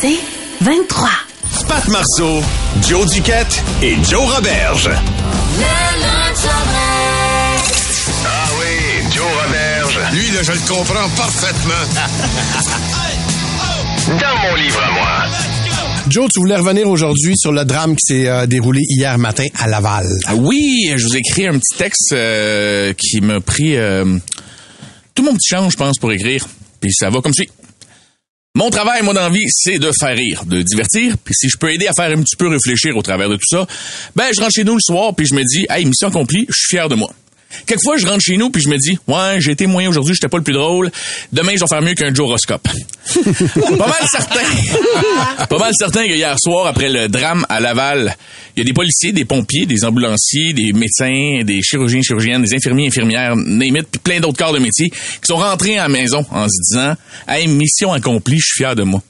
C'est 23. Pat Marceau, Joe Duquette et Joe Roberge. Ah oui, Joe Roberge. Lui, là, je le comprends parfaitement. Dans mon livre à moi. Joe, tu voulais revenir aujourd'hui sur le drame qui s'est euh, déroulé hier matin à Laval. Ah oui, je vous ai écrit un petit texte euh, qui m'a pris euh, tout mon petit change, je pense, pour écrire. Puis ça va comme suit. Mon travail, mon envie, c'est de faire rire, de divertir. Puis si je peux aider à faire un petit peu réfléchir au travers de tout ça, ben je rentre chez nous le soir puis je me dis, hey, mission accomplie, je suis fier de moi. Quelquefois, je rentre chez nous puis je me dis, ouais, j'ai été moyen aujourd'hui, j'étais pas le plus drôle. Demain, je vais faire mieux qu'un Horoscope. pas mal certain. pas mal certain que hier soir, après le drame à Laval, il y a des policiers, des pompiers, des ambulanciers, des médecins, des chirurgiens, chirurgiennes, des infirmiers, infirmières, it, puis plein d'autres corps de métier qui sont rentrés à la maison en se disant, hey, mission accomplie, je suis fier de moi.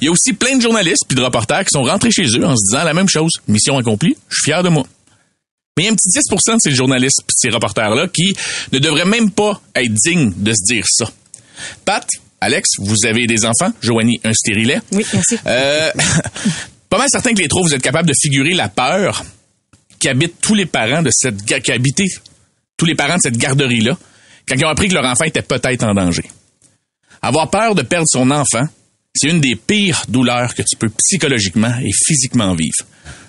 Il y a aussi plein de journalistes puis de reporters qui sont rentrés chez eux en se disant la même chose, mission accomplie, je suis fier de moi. Mais il y a un petit 10% de ces journalistes et ces reporters-là qui ne devraient même pas être dignes de se dire ça. Pat, Alex, vous avez des enfants? Joanie, un stérilet. Oui, merci. Euh, pas mal certain que les trois, vous êtes capables de figurer la peur qu'habitent tous les parents de cette tous les parents de cette garderie-là quand ils ont appris que leur enfant était peut-être en danger. Avoir peur de perdre son enfant, c'est une des pires douleurs que tu peux psychologiquement et physiquement vivre.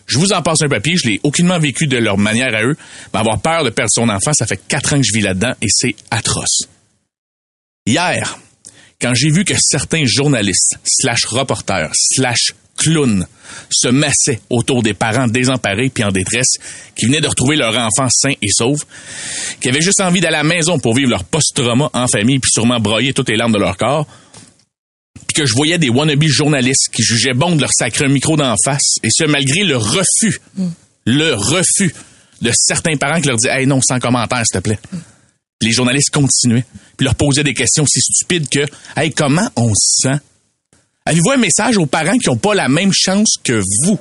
Je vous en passe un papier, je l'ai aucunement vécu de leur manière à eux, mais avoir peur de perdre son enfant, ça fait quatre ans que je vis là-dedans et c'est atroce. Hier, quand j'ai vu que certains journalistes, slash reporters, slash clowns, se massaient autour des parents désemparés puis en détresse, qui venaient de retrouver leur enfant sain et sauf, qui avaient juste envie d'aller à la maison pour vivre leur post-trauma en famille puis sûrement broyer toutes les larmes de leur corps, que je voyais des wannabe journalistes qui jugeaient bon de leur sacrer un micro d'en face, et ce, malgré le refus, le refus de certains parents qui leur disaient « Hey, non, sans commentaire, s'il te plaît. Les journalistes continuaient, puis leur posaient des questions aussi stupides que « Hey, comment on se sent? » Avez-vous un message aux parents qui n'ont pas la même chance que vous?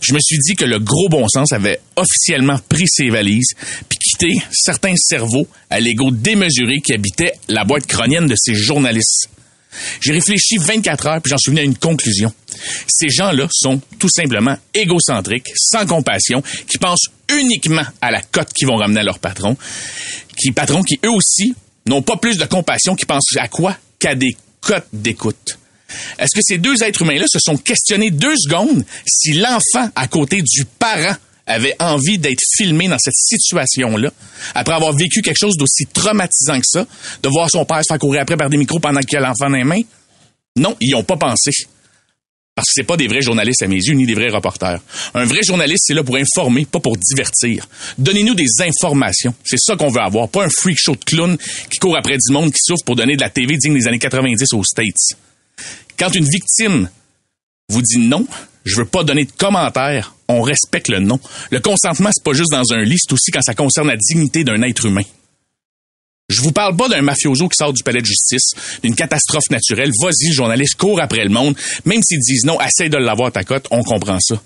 Je me suis dit que le gros bon sens avait officiellement pris ses valises puis quitté certains cerveaux à l'ego démesuré qui habitait la boîte crânienne de ces journalistes. J'ai réfléchi 24 heures puis j'en suis venu à une conclusion. Ces gens-là sont tout simplement égocentriques, sans compassion, qui pensent uniquement à la cote qu'ils vont ramener à leur patron, qui patrons qui eux aussi n'ont pas plus de compassion, qui pensent à quoi qu'à des cotes d'écoute. Est-ce que ces deux êtres humains-là se sont questionnés deux secondes si l'enfant à côté du parent avait envie d'être filmé dans cette situation-là, après avoir vécu quelque chose d'aussi traumatisant que ça, de voir son père se faire courir après par des micros pendant qu'il a l'enfant dans les mains? Non, ils n'y pas pensé. Parce que c'est pas des vrais journalistes à mes yeux, ni des vrais reporters. Un vrai journaliste, c'est là pour informer, pas pour divertir. Donnez-nous des informations. C'est ça qu'on veut avoir, pas un freak show de clown qui court après du monde qui souffre pour donner de la TV digne des années 90 aux States. Quand une victime vous dit non, je veux pas donner de commentaires, on respecte le non. Le consentement, c'est pas juste dans un lit, c'est aussi quand ça concerne la dignité d'un être humain. Je vous parle pas d'un mafioso qui sort du palais de justice, d'une catastrophe naturelle. Vas-y, journaliste, cours après le monde. Même s'ils disent non, essaye de l'avoir ta cote, on comprend ça.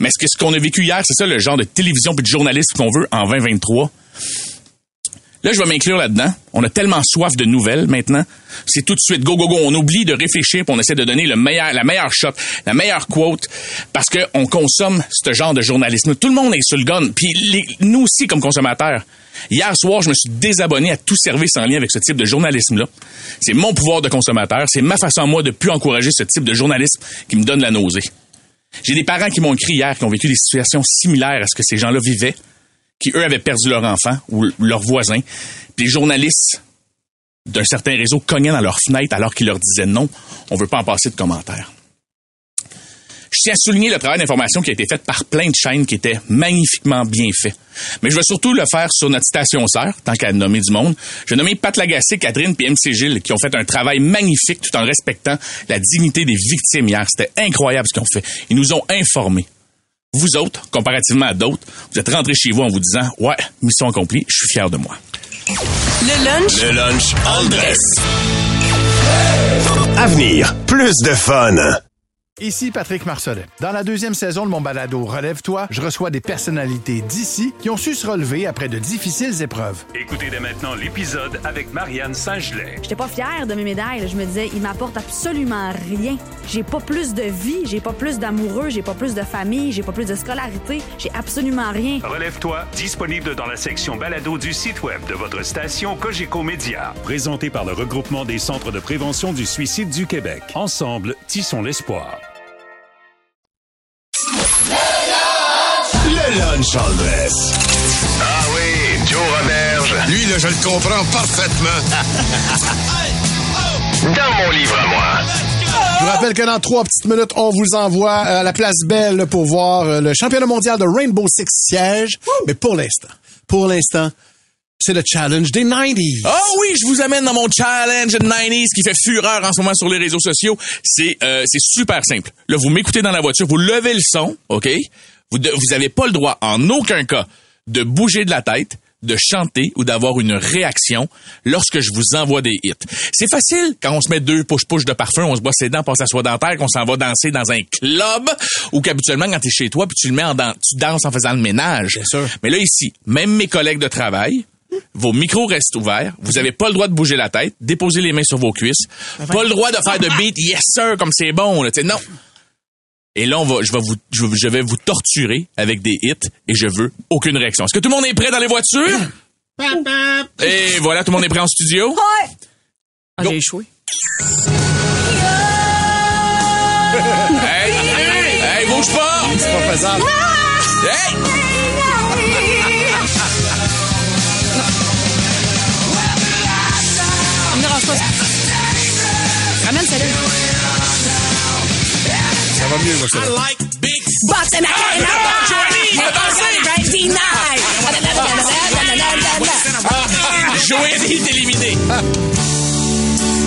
Mais est-ce que ce qu'on a vécu hier, c'est ça le genre de télévision puis de journaliste qu'on veut en 2023? Là, je vais m'inclure là-dedans. On a tellement soif de nouvelles maintenant. C'est tout de suite go, go, go. On oublie de réfléchir puis on essaie de donner le meilleur, la meilleure shot, la meilleure quote parce qu'on consomme ce genre de journalisme. Tout le monde est sur le gun. Puis nous aussi, comme consommateurs. Hier soir, je me suis désabonné à tout service en lien avec ce type de journalisme-là. C'est mon pouvoir de consommateur. C'est ma façon à moi de plus encourager ce type de journalisme qui me donne la nausée. J'ai des parents qui m'ont écrit hier qui ont vécu des situations similaires à ce que ces gens-là vivaient qui, eux, avaient perdu leur enfant ou leur voisin. Puis les journalistes d'un certain réseau cognaient dans leur fenêtre alors qu'ils leur disaient non, on veut pas en passer de commentaires. Je tiens à souligner le travail d'information qui a été fait par plein de chaînes qui était magnifiquement bien fait. Mais je vais surtout le faire sur notre station sœur, tant qu'à nommer du monde. Je vais nommer Pat Lagacé, Catherine et MC Gilles, qui ont fait un travail magnifique tout en respectant la dignité des victimes hier. C'était incroyable ce qu'ils ont fait. Ils nous ont informés. Vous autres, comparativement à d'autres, vous êtes rentrés chez vous en vous disant, ouais, mission accomplie, je suis fier de moi. Le lunch Le lunch Andress. Avenir, plus de fun. Ici Patrick Marcelet. Dans la deuxième saison de mon balado Relève-toi, je reçois des personnalités d'ici qui ont su se relever après de difficiles épreuves. Écoutez dès maintenant l'épisode avec Marianne Saint-Gelais. J'étais pas fière de mes médailles. Je me disais, ils m'apportent absolument rien. J'ai pas plus de vie, j'ai pas plus d'amoureux, j'ai pas plus de famille, j'ai pas plus de scolarité, j'ai absolument rien. Relève-toi, disponible dans la section balado du site web de votre station Cogeco Média. Présenté par le regroupement des centres de prévention du suicide du Québec. Ensemble, tissons l'espoir. Le lunch Andress. Ah oui, Joe Roberge. Lui, là, je le comprends parfaitement. Dans mon livre à moi. Je vous rappelle que dans trois petites minutes, on vous envoie à la place Belle pour voir euh, le championnat mondial de Rainbow Six siège. Mais pour l'instant, pour l'instant, c'est le challenge des 90s. Oh oui, je vous amène dans mon challenge 90s qui fait fureur en ce moment sur les réseaux sociaux. C'est euh, c'est super simple. Là, vous m'écoutez dans la voiture, vous levez le son, OK? Vous de- vous avez pas le droit en aucun cas de bouger de la tête, de chanter ou d'avoir une réaction lorsque je vous envoie des hits. C'est facile quand on se met deux push-push de parfum, on se bosse les dents, on s'assoit dans terre, qu'on s'en va danser dans un club ou qu'habituellement quand t'es chez toi puis tu le mets en dan- tu danses en faisant le ménage. Bien sûr. Mais là ici, même mes collègues de travail, vos micros restent ouverts. Vous avez pas le droit de bouger la tête, déposer les mains sur vos cuisses. Pas le droit de faire de beat, yes sir, comme c'est bon. Là. Tu sais, Non. Et là, on va, je, vais vous, je, vais- je vais vous torturer avec des hits et je veux aucune réaction. Est-ce que tout le monde est prêt dans les voitures? Et voilà, tout le monde est prêt en studio? Ah, Go. j'ai échoué. Hey, hey, bouge pas! C'est pas faisable. Hey! Ça va mieux, moi, ça. Box and Joanie est éliminé.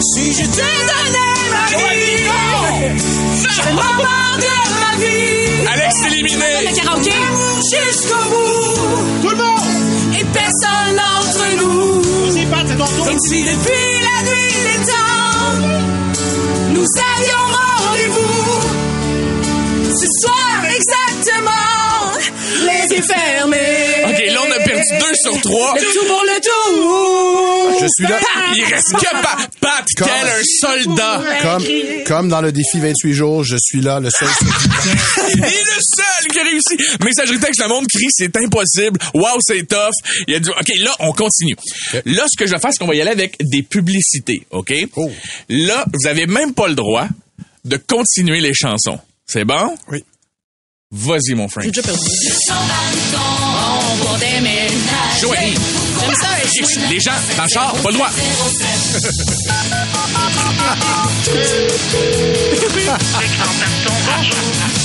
Si je te donnais ma vie, c'est le moment de ma vie. Alex est éliminé. Le karaoké. Jusqu'au bout. Tout le monde. Et personne d'entre nous. Comme si depuis la nuit des temps, nous avions rendez-vous. Ce soir exactement, les yeux fermés. OK, là, on a perdu deux sur trois. Le tout pour le tout. Je suis là. Il reste que Pat. Pat, Comme- tel un soldat. Comme, comme dans le défi 28 jours, je suis là, le seul. Il est le seul qui a réussi. Messagerie texte, le monde crie, c'est impossible. Wow, c'est tough. Il a dit, OK, là, on continue. Là, ce que je vais faire, c'est qu'on va y aller avec des publicités, OK? Oh. Là, vous avez même pas le droit de continuer les chansons. C'est bon? Oui. Vas-y, mon Frank. J'ai déjà perdu. J'aime ça. Les gens, dans le char, pas le droit.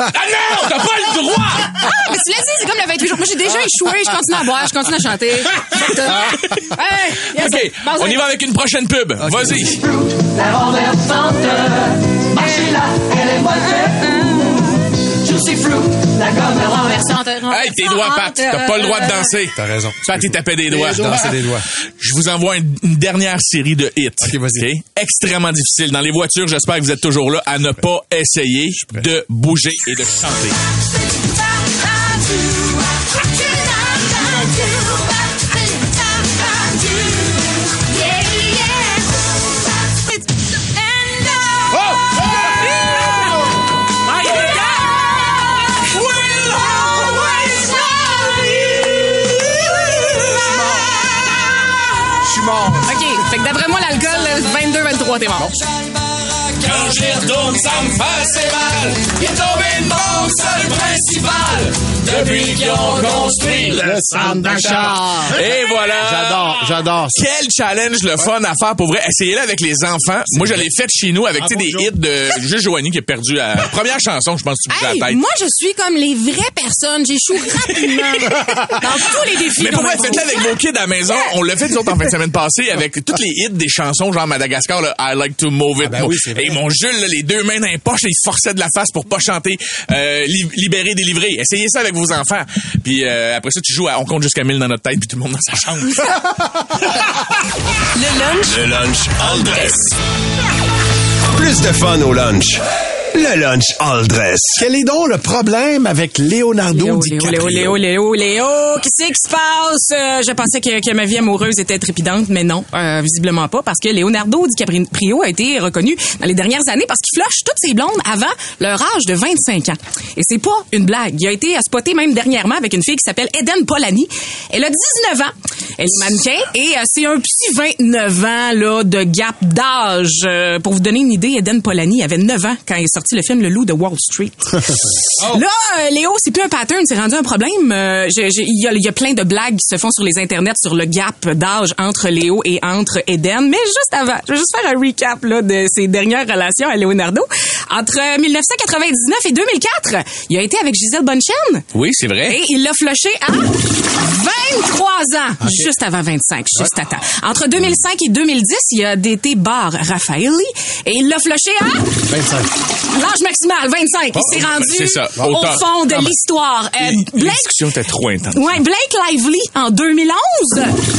Ah non, t'as pas le droit! Ah, mais tu l'as dit, c'est comme le 28 jours. Moi, j'ai déjà échoué. Je continue à boire, je continue à chanter. Hey, yes, OK, bon, on y va avec une prochaine pub. Vas-y. La renversante, marchez là, elle est moite. Juicy fruit, la gomme renversante. Hey, tes doigts, Pat. T'as pas le droit de danser. T'as raison. Pat, il tapait des doigts. Danser des doigts. Je vous envoie une, une dernière série de hits. OK, vas-y. Extrêmement difficile. Dans les voitures, j'espère que vous êtes toujours là à ne pas essayer de bouger et de chanter. L'alcool, 22-23, t'es mort. Quand j'y retourne, ça me fait mal. Il est tombé de mon seul principal depuis qu'ils ont construit Le centre d'achat. Et voilà. J'adore, J'adore ça. Quel challenge le fun à faire pour vrai. Essayez-le avec les enfants. Moi, je l'ai fait chez nous avec sais, des hits de juste Joanie qui a perdu la première chanson, je pense que tu Hey, la tête. moi, je suis comme les vraies personnes. J'échoue rapidement dans tous les défis. Mais pour vrai, faites-le avec vos kids à la maison. On l'a fait, nous autres, en fin de semaine passée, avec toutes les hits des chansons, genre Madagascar, là, I like to move it. Ah ben oui. Et mon Jules, là, les deux mains dans les poches, il se forçait de la face pour pas chanter euh, li- Libéré, délivré. Essayez ça avec vos enfants. Puis euh, après ça, tu joues à On compte jusqu'à 1000 dans notre tête, puis tout le monde dans sa chambre. Le lunch Le lunch all dress. Plus de fun au lunch. Le lunch all dress. Quel est donc le problème avec Leonardo Léo, DiCaprio? Léo, Léo, Léo, Léo, qu'est-ce qui se passe? Euh, je pensais que, que ma vie amoureuse était trépidante, mais non, euh, visiblement pas, parce que Leonardo DiCaprio a été reconnu dans les dernières années parce qu'il flush toutes ses blondes avant leur âge de 25 ans. Et c'est pas une blague. Il a été spoté même dernièrement avec une fille qui s'appelle Eden Polani. Elle a 19 ans. Elle est mannequin et euh, c'est un petit 29 ans là de gap d'âge. Euh, pour vous donner une idée, Eden Polani avait 9 ans quand il est sorti le film Le Loup de Wall Street. Là, euh, Léo, c'est plus un pattern, c'est rendu un problème. Euh, Il y, a, il y a plein de blagues qui se font sur les internets sur le gap d'âge entre Léo et entre Eden. Mais juste avant, je vais juste faire un recap là, de ses dernières relations à Leonardo. Entre 1999 et 2004, il a été avec Gisèle Bonchen. oui, c'est vrai. Et il l'a flushé à 23 ans, juste avant 25, juste à temps. Entre 2005 et 2010, il a daté Bar Raffaelli et il l'a flushé à 25. L'âge maximal, 25. Il s'est Oh, rendu c'est ça, au fond de Ah, l'histoire. Euh, Blake discussions étaient trop intenses. Ouais, Blake Lively en 2011,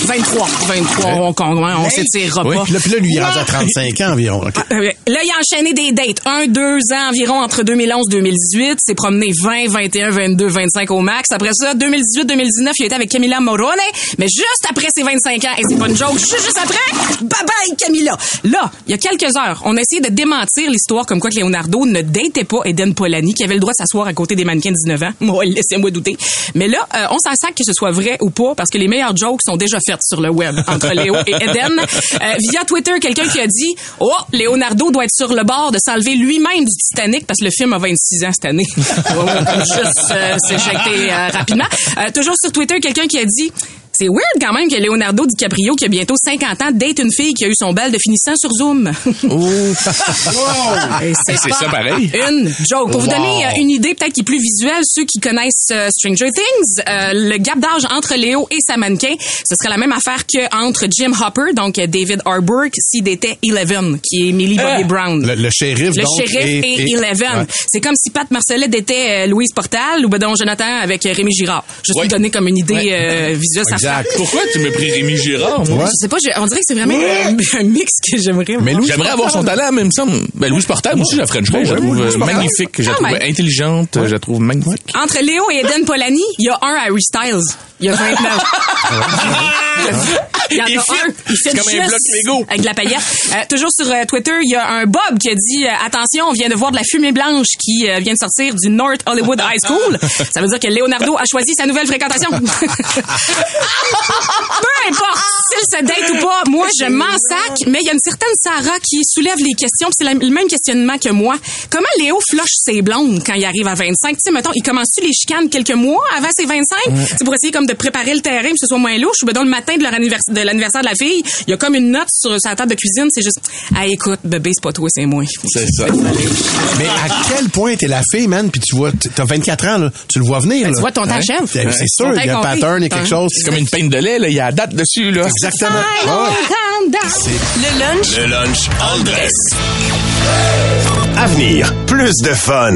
23, 23, on, on, on s'étirera Oui. pas. Puis là, puis là, lui, il est rendu à 35 ans environ. Euh, Là, il a enchaîné des dates. Un, deux ans environ entre 2011 2018. S'est promené 20, 21, 22, 25 au max. Après ça, 2018, 2019, il a été avec Camila Morone. Mais juste après ses 25 ans, et c'est pas une joke, juste, juste après, bye bye Camila. Là, il y a quelques heures, on a essayé de démentir l'histoire comme quoi que Leonardo ne datait pas Eden Polani, qui avait le droit de s'asseoir à côté des mannequins de 19 ans. Moi, laissez-moi douter. Mais là, euh, on s'en sac que ce soit vrai ou pas, parce que les meilleures jokes sont déjà faites sur le web entre Léo et Eden. Euh, via Twitter, quelqu'un qui a dit « Oh, Leonardo doit être sur le bord de s'enlever lui-même du Titanic, parce que le film a 26 ans cette année. » Juste euh, s'éjecter rapidement. Toujours sur Twitter, quelqu'un qui a dit c'est weird quand même que Leonardo DiCaprio, qui a bientôt 50 ans, date une fille qui a eu son bal de finissant sur Zoom. Et Et c'est ça pareil. Une joke. Pour vous donner euh, une idée peut-être qui est plus visuelle, ceux qui connaissent euh, Stranger Things, euh, le gap d'âge entre Léo et sa mannequin, ce serait la même affaire que entre Jim Hopper, donc David Harbour, s'il était Eleven, qui est Millie Bobby Brown. Le, le shérif, Le donc, shérif et, Eleven. Ouais. C'est comme si Pat Marcellet était Louise Portal ou ben donc Jonathan avec Rémi Girard. Juste Ouais. pour donner comme une idée visuelle. ça Exact. Pourquoi tu me pris Rémi Girard, moi? Ouais. Je sais pas, je- on dirait que c'est vraiment un, un mix que j'aimerais. Mais J'aimerais avoir son talent, mais il me semble. Ben, Louise Portal, moi aussi, je la Frencherais. Je la Ouais, trouve Louise euh, Portal. magnifique. Je la Ah, trouve intelligente. Je la trouve magnifique. Entre Léo et Eden Polani, il y a un Harry Styles. Il y a 29. Il y en Il a fit. un. Il fait comme un juste bloc Lego. avec de la paillette. Euh, toujours sur euh, Twitter, il y a un Bob qui a dit euh, attention, on vient de voir de la fumée blanche qui euh, vient de sortir du North Hollywood High School. Ça veut dire que Leonardo a choisi sa nouvelle fréquentation. Peu importe s'il se date ou pas, moi je m'en sac, mais il y a une certaine Sarah qui soulève les questions, puis c'est le même questionnement que moi. Comment Léo flush ses blondes quand il arrive à 25 Tu sais mettons, il commence-tu les chicanes quelques mois avant ses 25 C'est pour essayer comme de préparer le terrain, que ce soit moins louche. Ou ben, dans le matin de leur annivers- de l'anniversaire de la fille, il y a comme une note sur sa table de cuisine, c'est juste ah écoute, bébé, c'est pas toi, c'est moi. C'est ça. Mais à quel point t'es la fille, man, puis tu vois, t'as 24 ans, là, tu le vois venir. Ben, là. tu vois ton temps chef. C'est c'est sûr, il y a un pattern, il y a quelque Hein. chose. C'est comme une peine de lait, là. Il y a la date dessus, là. Exactement. Ah ouais. Le lunch Le lunch all dress. À venir, plus de fun.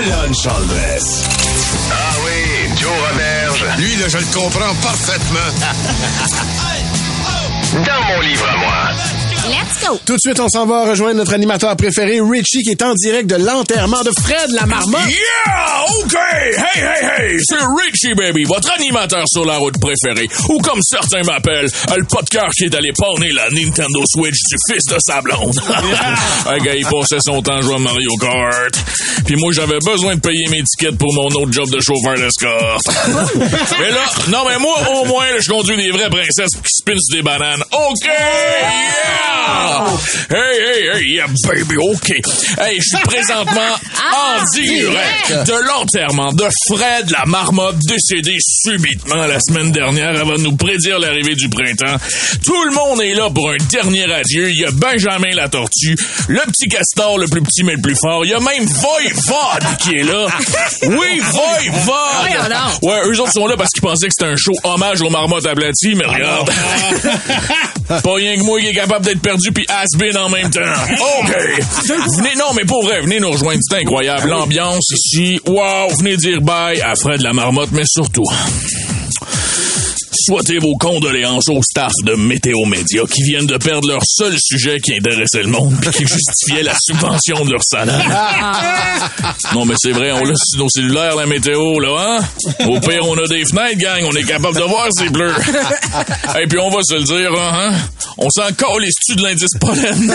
Le lunch dress. Ah oui, Joe Roberge. Lui, là, je le comprends parfaitement. Dans mon livre à moi. Let's go! Tout de suite, on s'en va rejoindre notre animateur préféré, Richie, qui est en direct de l'enterrement de Fred la marmotte. Yeah! OK! Hey, hey, hey! C'est Richie Baby, votre animateur sur la route préféré. Ou comme certains m'appellent, le pot de cœur qui est allé porner la Nintendo Switch du fils de sa blonde. Un gars, il passait son temps jouant à Mario Kart. Puis moi, j'avais besoin de payer mes tickets pour mon autre job de chauffeur d'escorte. mais là, non, mais moi, au moins, là, je conduis des vraies princesses qui spinent sur des bananes. OK! Yeah! Hey, hey, hey, yeah, baby, OK. Hey, je suis présentement en direct de l'enterrement de Fred la marmotte décédé subitement la semaine dernière avant de nous prédire l'arrivée du printemps. Tout le monde est là pour un dernier adieu. Il y a Benjamin la tortue, le petit castor le plus petit mais le plus fort. Il y a même Voivod qui est là. Oui, Voivod! Ouais, eux autres sont là parce qu'ils pensaient que c'était un show hommage aux marmottes aplaties, mais regarde. Pas rien que moi qui est capable d'être perdu puis has-been en même temps. OK. Venez, non, mais pour vrai, venez nous rejoindre. C'est incroyable. L'ambiance ici. Wow, venez dire bye à Fred la marmotte, mais surtout. Souhaitez vos condoléances au staff de Météo Média qui viennent de perdre leur seul sujet qui intéressait le monde puis qui justifiait la subvention de leur salaire. Non, mais c'est vrai, on l'a sur nos cellulaires, la météo, là, hein? Au pire, on a des fenêtres, gang, on est capable de voir s'il pleut. Et puis, on va se le dire, hein? On s'en colle les de l'indice pollen.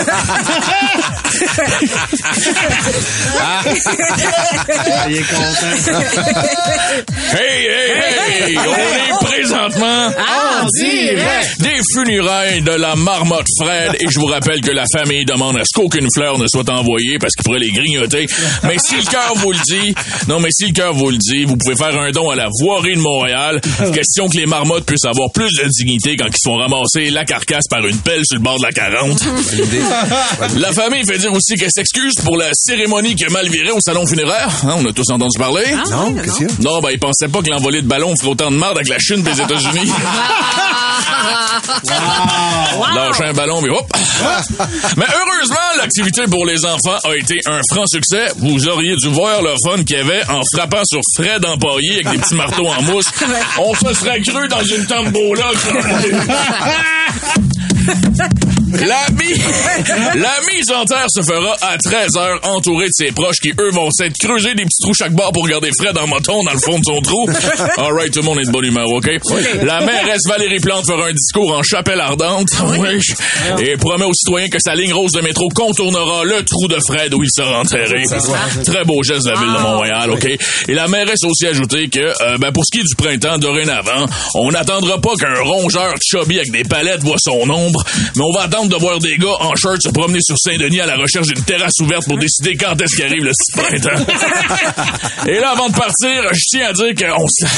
Il est content. Hey, hey, hey! On est présentement En direct. des funérailles de la marmotte Fred et je vous rappelle que la famille demande à ce qu'aucune fleur ne soit envoyée parce qu'il pourrait les grignoter. Mais si le cœur vous le dit, non mais si le cœur vous le dit, vous pouvez faire un don à la voirie de Montréal. Question que les marmottes puissent avoir plus de dignité quand ils sont ramassés la carcasse par une pelle sur le bord de la 40. La famille fait dire aussi qu'elle s'excuse pour la cérémonie qui a mal viré au salon funéraire. Hein, on a tous entendu parler. Non, qu'est-ce qu'il y a? Non, ben, ils pensaient pas que l'envolée de ballon ferait autant de merde avec la Chine et Lâche un ballon, mais hop! mais heureusement, l'activité pour les enfants a été un franc succès. Vous auriez dû voir le fun qu'il y avait en frappant sur Fred empaillé avec des petits marteaux en mousse. On se serait cru dans une tombola. La, mi- la mise en terre se fera à 13h, entouré de ses proches qui, eux, vont s'être creusés des petits trous chaque bord pour garder Fred en moton dans le fond de son trou. All right, tout le monde est de bonne humeur, OK? La mairesse Valérie Plante fera un discours en chapelle ardente. Oui? Et promet aux citoyens que sa ligne rose de métro contournera le trou de Fred où il sera enterré. Très beau geste de la ville de Montréal, OK? Et la mairesse a aussi ajouté que, euh, ben, pour ce qui est du printemps, dorénavant, on n'attendra pas qu'un rongeur chubby avec des palettes voit son ombre, mais on va attendre de voir des gars en short se promener sur Saint-Denis à la recherche d'une terrasse ouverte pour décider quand est-ce qu'arrive le printemps. Et là, avant de partir, je tiens à dire qu'on s-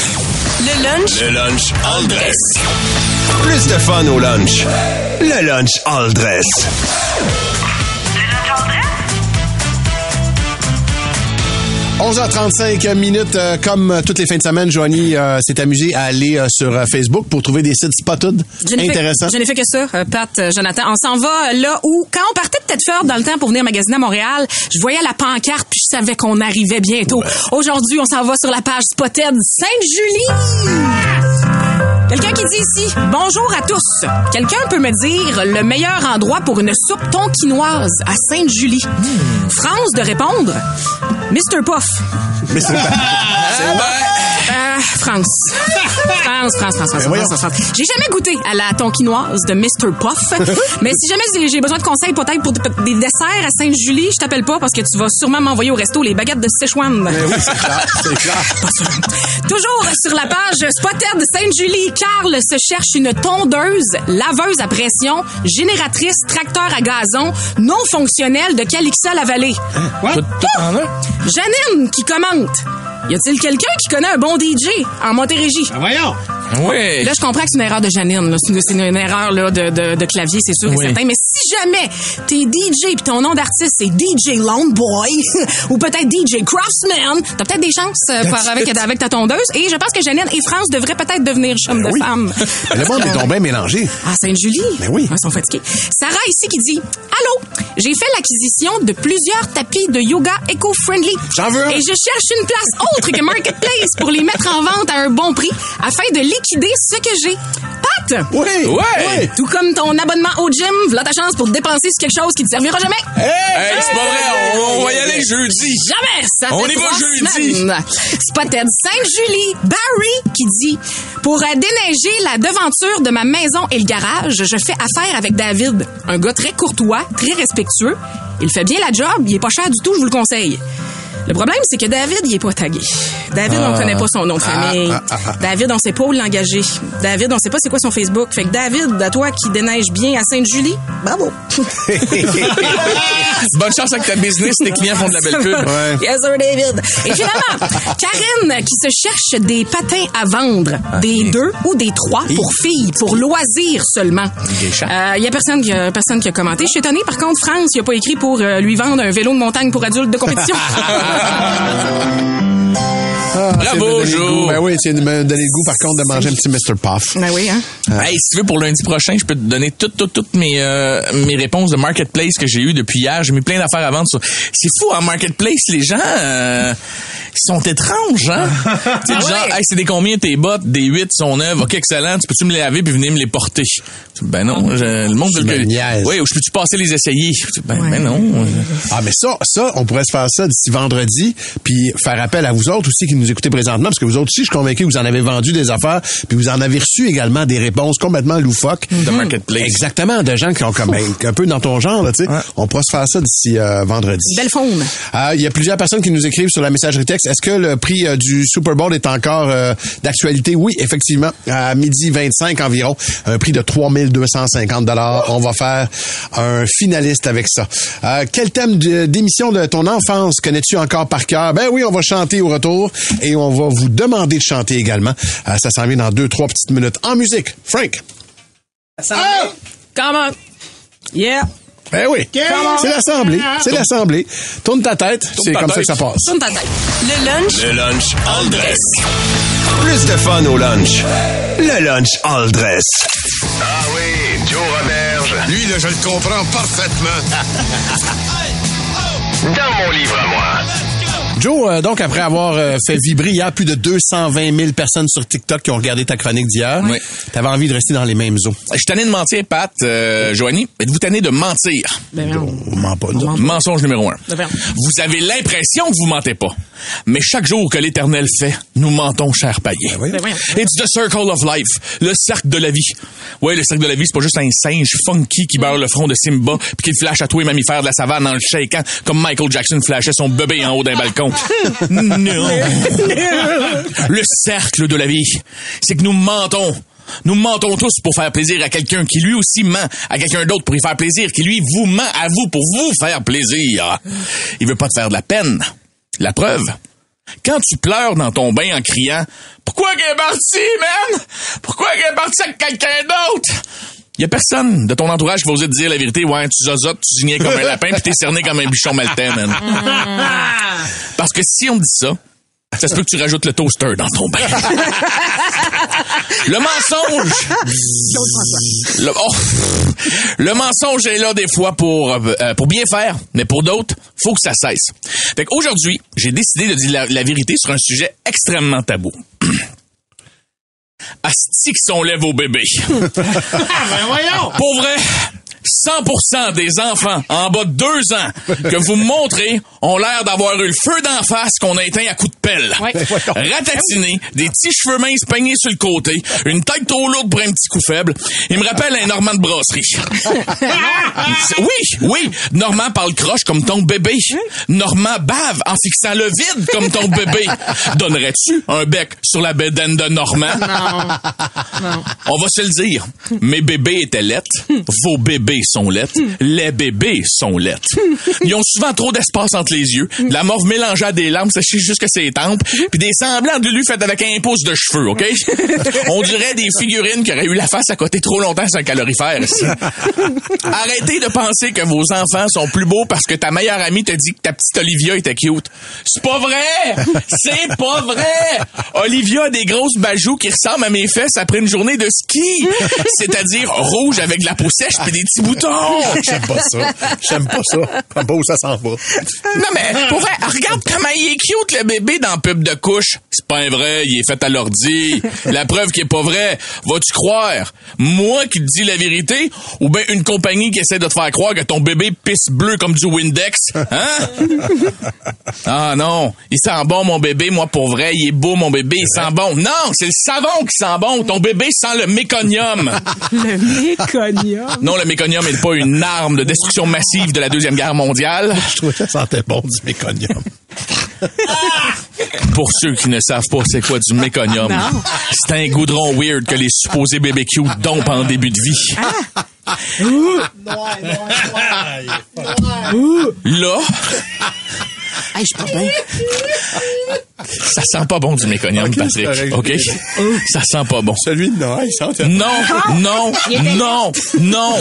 Le lunch Le lunch all dress. Plus de fun au lunch. Le lunch all dress. 11h35 minutes, euh, comme euh, toutes les fins de semaine, Joanie euh, s'est amusé à aller euh, sur Facebook pour trouver des sites spotted Je n'ai fait- intéressants. Je n'ai fait que ça, Pat, Jonathan? On s'en va là où, quand on partait de Tedford dans le temps pour venir magasiner à Montréal, je voyais la pancarte puis je savais qu'on arrivait bientôt. Aujourd'hui, on s'en va sur la page Spotted Sainte-Julie. Quelqu'un qui dit ici, bonjour à tous. Quelqu'un peut me dire le meilleur endroit pour une soupe tonkinoise à Sainte-Julie. France de répondre, Mr. Puff. Mais c'est Euh, France. France, France, France, France, Ben France, France, France. J'ai jamais goûté à la tonkinoise de Mr. Puff. mais si jamais j'ai- besoin de conseils peut-être pour des des desserts à Sainte-Julie, je t'appelle pas parce que tu vas sûrement m'envoyer au resto les baguettes de Sichuan. Ben oui, c'est clair, c'est clair. Toujours sur la page Spotted Sainte-Julie, Carl se cherche une tondeuse, laveuse à pression, génératrice, tracteur à gazon, non fonctionnelle de Calixa-la-Vallée. Tout, tout en un? Janine qui commente. Y a-t-il quelqu'un qui connaît un bon DJ en Montérégie? voyons! Oui. Là, je comprends que c'est une erreur de Janine. C'est une, erreur là, de, de, de clavier, c'est sûr Oui. et certain. Mais si jamais t'es DJ puis ton nom d'artiste c'est DJ Lone Boy ou peut-être DJ Craftsman, t'as peut-être des chances euh, pour- avec, avec ta tondeuse. Et je pense que Janine et France devraient peut-être devenir chum de oui. femme. Le monde est bien mélangé. Ah, Sainte-Julie? Ben oui. Ils sont fatigués. Sarah ici qui dit Allô, j'ai fait l'acquisition de plusieurs tapis de yoga éco-friendly. J'en veux un. Et je cherche une place autre que Marketplace pour les mettre en vente à un bon prix afin de liquider ce que j'ai. Pat? Oui! Ouais! Tout comme ton abonnement au gym, voilà ta chance pour te dépenser sur quelque chose qui te servira jamais. Hey, c'est pas vrai, on, on va y aller jeudi. Jamais! Ça On y va jeudi. semaines. Spotted Sainte-Julie, Barry, qui dit Pour euh, déneiger la devanture de ma maison et le garage, je fais affaire avec David, un gars très courtois, très respectueux. Il fait bien la job, il est pas cher du tout, je vous le conseille. Le problème, c'est que David, il est pas tagué. David, on Ah. connaît pas son nom de famille. Ah, ah, ah, ah. David, on sait pas où l'engager. David, on sait pas c'est quoi son Facebook. Fait que David, à toi qui déneige bien à Sainte-Julie, bravo. Bonne chance avec ta business, tes clients font de la belle pub. Yes, sir, David. Et finalement, Karine qui se cherche des patins à vendre, des deux ou des trois pour filles, pour loisirs seulement. Il y a personne qui a, personne qui a commenté. Je suis étonnée. Par contre, France, il a pas écrit pour euh, lui vendre un vélo de montagne pour adultes de compétition. Bravo, c'est me donner le Jo. goût. Ben oui, c'est de me donner le goût, par contre, de manger un petit Mr. Puff. ben oui, hein. Hey, si tu veux, pour lundi prochain, je peux te donner toutes, toutes, toutes mes, euh, mes réponses de Marketplace que j'ai eues depuis hier. J'ai mis plein d'affaires à vendre. sur- C'est fou, en Marketplace, les gens, euh, sont étranges, hein? tu sais, Ah genre, ouais. hey, c'est des combien tes bottes? Des 8 sont neuves. OK, excellent. Tu peux-tu me les laver puis venir me les porter? Ben non, je- le monde veut que... Oui, ou je peux-tu passer les essayer? Ben, ben non. Ah, mais ça, ça, on pourrait se faire ça d'ici vendredi, puis faire appel à vous autres aussi qui nous écoutez présentement, parce que vous autres aussi, je suis convaincu que vous en avez vendu des affaires, puis vous en avez reçu également des réponses complètement loufoques. De Marketplace. Exactement, de gens qui ont comme ben, un peu dans ton genre, là, tu sais. On pourra se faire ça d'ici euh, vendredi. Belle faune. Euh, Il y a plusieurs personnes qui nous écrivent sur la messagerie texte. Est-ce que le prix euh, du Super Bowl est encore euh, d'actualité? Oui, effectivement. À midi 25 environ, un prix de 3250 dollars. On va faire un finaliste avec ça. Euh, quel thème d'émission de ton enfance connais-tu encore par cœur? Ben oui, on va chanter au retour et on va vous demander de chanter également. Ça s'en vient dans deux, trois petites minutes. En musique, Frank. Comment? Yeah. Ben oui. C'est l'Assemblée. C'est l'Assemblée. Tourne ta tête. C'est comme ça que ça passe. Tourne ta tête. Le lunch. Le lunch all dress. Plus de fun au lunch. Le lunch all dress. Ah oui, Joe Roberge. Lui, là, je le comprends parfaitement. Dans mon livre à moi. Joe, euh, donc après avoir euh, fait vibrer hier plus de 220 000 personnes sur TikTok qui ont regardé ta chronique d'hier, Oui. t'avais envie de rester dans les mêmes eaux. Je suis tanné de mentir, Pat. Euh, Joanie, êtes-vous tanné de mentir? Ben non. On ment pas, nous. Mensonge numéro un. Ben. Vous avez l'impression que vous mentez pas. Mais chaque jour que l'Éternel fait, nous mentons, cher païen. oui. Ben. It's the circle of life. Le cercle de la vie. Ouais, le cercle de la vie, c'est pas juste un singe funky qui beurre le front de Simba puis qui flash à tous les mammifères de la savane en le shakeant comme Michael Jackson flashait son bébé en haut d'un balcon. Non. Le cercle de la vie, c'est que nous mentons. Nous mentons tous pour faire plaisir à quelqu'un qui lui aussi ment à quelqu'un d'autre pour y faire plaisir, qui lui vous ment à vous pour vous faire plaisir. Il veut pas te faire de la peine. La preuve, quand tu pleures dans ton bain en criant Pourquoi qu'elle est partie, man? Pourquoi qu'elle est partie avec quelqu'un d'autre? Y a personne de ton entourage qui va oser te dire la vérité. Ouais, tu zozotes, tu zignais comme un lapin, puis t'es cerné comme un bichon maltais, man. Parce que si on dit ça, ça se peut que tu rajoutes le toaster dans ton bain. le mensonge. Le, oh, le mensonge est là des fois pour euh, pour bien faire, mais pour d'autres, faut que ça cesse. Fait qu'aujourd'hui, j'ai décidé de dire la, la vérité sur un sujet extrêmement tabou. Asti qui sont lève vos bébés. Pour vrai, 100% des enfants en bas de deux ans que vous me montrez ont l'air d'avoir eu le feu d'en face qu'on a éteint à coups de pelle. Ouais. Ratatinés, des petits cheveux minces peignés sur le côté, une tête trop lourde pour un petit coup faible. Il me rappelle un Normand de brasserie. oui, oui, Normand parle croche comme ton bébé. Normand bave en fixant le vide comme ton bébé. Donnerais-tu un bec sur la bédaine de Normand? On va se le dire. Mes bébés étaient lettres. Vos bébés sont lettres. Les bébés sont lettres. Ils ont souvent trop d'espace entre les yeux. De la morve mélangée à des larmes séchées jusque ses tempes. Puis des semblants de lui faits avec un pouce de cheveux, OK? On dirait des figurines qui auraient eu la face à côté trop longtemps un calorifère. ici. Arrêtez de penser que vos enfants sont plus beaux parce que ta meilleure amie te dit que ta petite Olivia était cute. C'est pas vrai! C'est pas vrai! Olivia a des grosses bajoux qui ressemblent à mes fesses après une journée de ski. C'est-à-dire rouge avec de la peau sèche puis des petits boutons! J'aime pas ça. J'aime pas ça. Pas où ça s'en va. Non, mais pour vrai, regarde comment il est cute, le bébé, dans pub de couche. C'est pas un vrai, il est fait à l'ordi. La preuve qu'il est pas vrai, vas-tu croire? Moi qui te dis la vérité, ou bien une compagnie qui essaie de te faire croire que ton bébé pisse bleu comme du Windex? Hein? Ah non, il sent bon, mon bébé. Moi, pour vrai, il est beau, mon bébé. Il sent bon. Non, c'est le savon qui sent bon. Ton bébé sent le méconium. Le méconium. Non, le méconium n'est pas une arme de destruction massive de la Deuxième Guerre mondiale. Je trouvais que ça sentait bon du méconium. Pour ceux qui ne savent pas c'est quoi du méconium, Non. c'est un goudron weird que les supposés cute dompent en début de vie. Là, Hey, je suis pas bien. ça sent pas bon du méconium, Ok, c'est Patrick. OK? Ça sent pas bon. Celui de Noël, il sentait Non, non, non, non.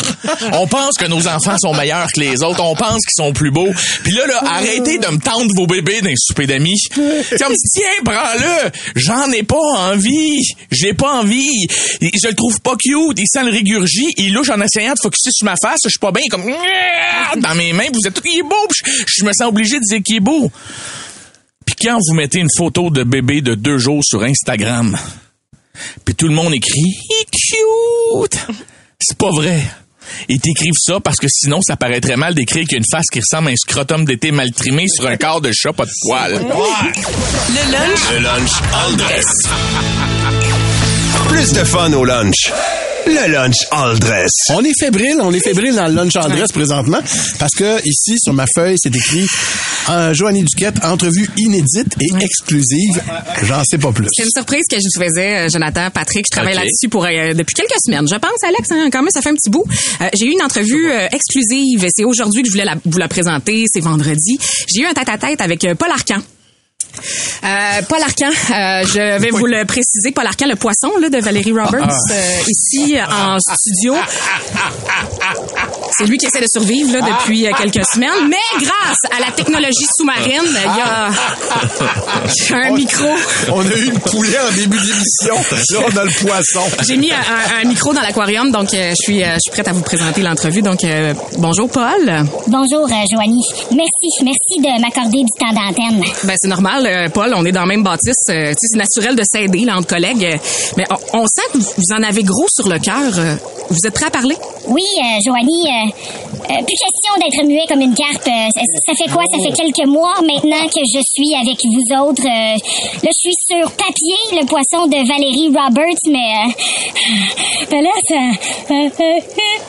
On pense que nos enfants sont meilleurs que les autres. On pense qu'ils sont plus beaux. Puis là, là, arrêtez de me tendre vos bébés dans les soupers d'amis. Comme, tiens, prends-le. J'en ai pas envie. J'ai pas envie. Je le trouve pas cute. Il sent le régurgie. Il louche en essayant de focusser sur ma face. Je suis pas bien comme, dans mes mains. Vous êtes tout, il est beau. Je me sens obligé de dire qu'il est beau. Puis quand vous mettez une photo de bébé de deux jours sur Instagram, puis tout le monde écrit « Il est cute! » C'est pas vrai. Ils t'écrivent ça parce que sinon, ça paraîtrait mal d'écrire qu'il y a une face qui ressemble à un scrotum d'été mal trimé sur un corps de chat pas de poil. Le lunch. Le lunch all dress. Plus de fun au lunch. Le lunch all dress. On est fébrile, on est fébrile dans le lunch en dress présentement parce que ici sur ma feuille c'est écrit euh, Joanie Duquette entrevue inédite et exclusive. J'en sais pas plus. C'est une surprise que je vous faisais, euh, Jonathan, Patrick. Je travaille là-dessus pour euh, depuis quelques semaines. Je pense, Alex, hein, quand même, ça fait un petit bout. Euh, j'ai eu une entrevue euh, exclusive. et C'est aujourd'hui que je voulais la- vous la présenter. C'est vendredi. J'ai eu un tête-à-tête avec euh, Paul Arcan. Euh, Paul Arcan, euh, je vais vous le préciser. Paul Arcan, le poisson là, de Valérie Roberts, Ah. euh, ici en studio. C'est lui qui essaie de survivre là, depuis euh, quelques semaines. Mais grâce à la technologie sous-marine, il y a il y a un micro. On a eu une poulet en début d'émission. Là, on a le poisson. J'ai mis un, un- un micro dans l'aquarium, donc je suis je suis prête à vous présenter l'entrevue. Donc euh, bonjour Paul. Bonjour, euh, Joanie. Merci, merci de m'accorder du temps d'antenne. Ben c'est normal, euh, Paul. On est dans la même bâtisse. euh, c'est naturel de s'aider là, entre collègues. mais on, on sent que vous, vous en avez gros sur le cœur. euh, vous êtes prêt à parler? Oui, euh, Joanie, euh, euh, plus question d'être muet comme une carpe. Euh, ça, ça fait quoi? Ça fait quelques mois maintenant que je suis avec vous autres. Euh, là, je suis sur papier, le poisson de Valérie Roberts, mais... Euh, ben là, ça...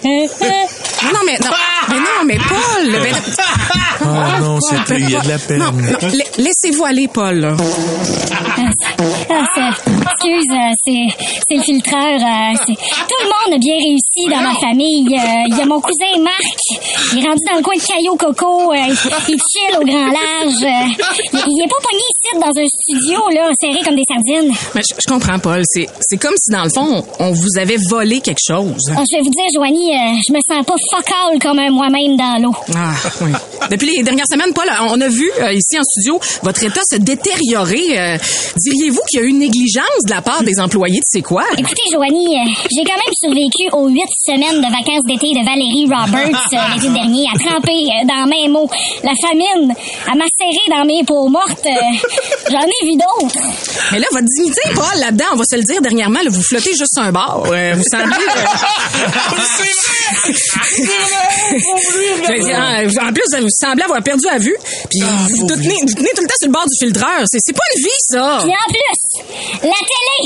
Non, non, mais non, mais non, mais Paul. ben- Oh non, c'est Paul, il y a de la peine. Non, non, la- laissez-vous aller, Paul. là. Ah, c'est- excuse, euh, c'est, c'est le filtreur. euh, c'est- tout le monde a bien réussi dans ma famille. Euh, Il y a mon cousin Marc. Il est rendu dans le coin de Caillou Coco. euh, il, il chill au grand large. il, est pas pogné ici dans un studio, là, serré comme des sardines. Mais je, je comprends, Paul. C'est c'est comme si, dans le fond, on vous avait volé quelque chose. Ah, je vais vous dire, Joanie, euh, je me sens pas fuck all comme un moi-même dans l'eau. Ah, oui. Depuis les dernières semaines, Paul, on a vu euh, ici en studio votre état se détériorer. Euh, Diriez-vous qu'il y a eu une négligence de la part des employés de C'est quoi? Écoutez, Joanie, euh, j'ai quand même survécu aux huit semaines de vacances d'été de Valérie Roberts euh, l'été dernier, à tremper euh, dans mes mots la famine, à macérer dans mes peaux mortes. euh, J'en ai vu d'autres. Mais là, votre dignité, Paul, là-dedans, on va se le dire dernièrement, là, vous flottez juste sur un bar. Euh, vous semblez... Dire, en, en plus, vous semblez avoir perdu à vue. Puis vous, tenez, vous tenez tout le temps sur le bord du filtreur. C'est pas une vie, ça. Puis en plus, la télé,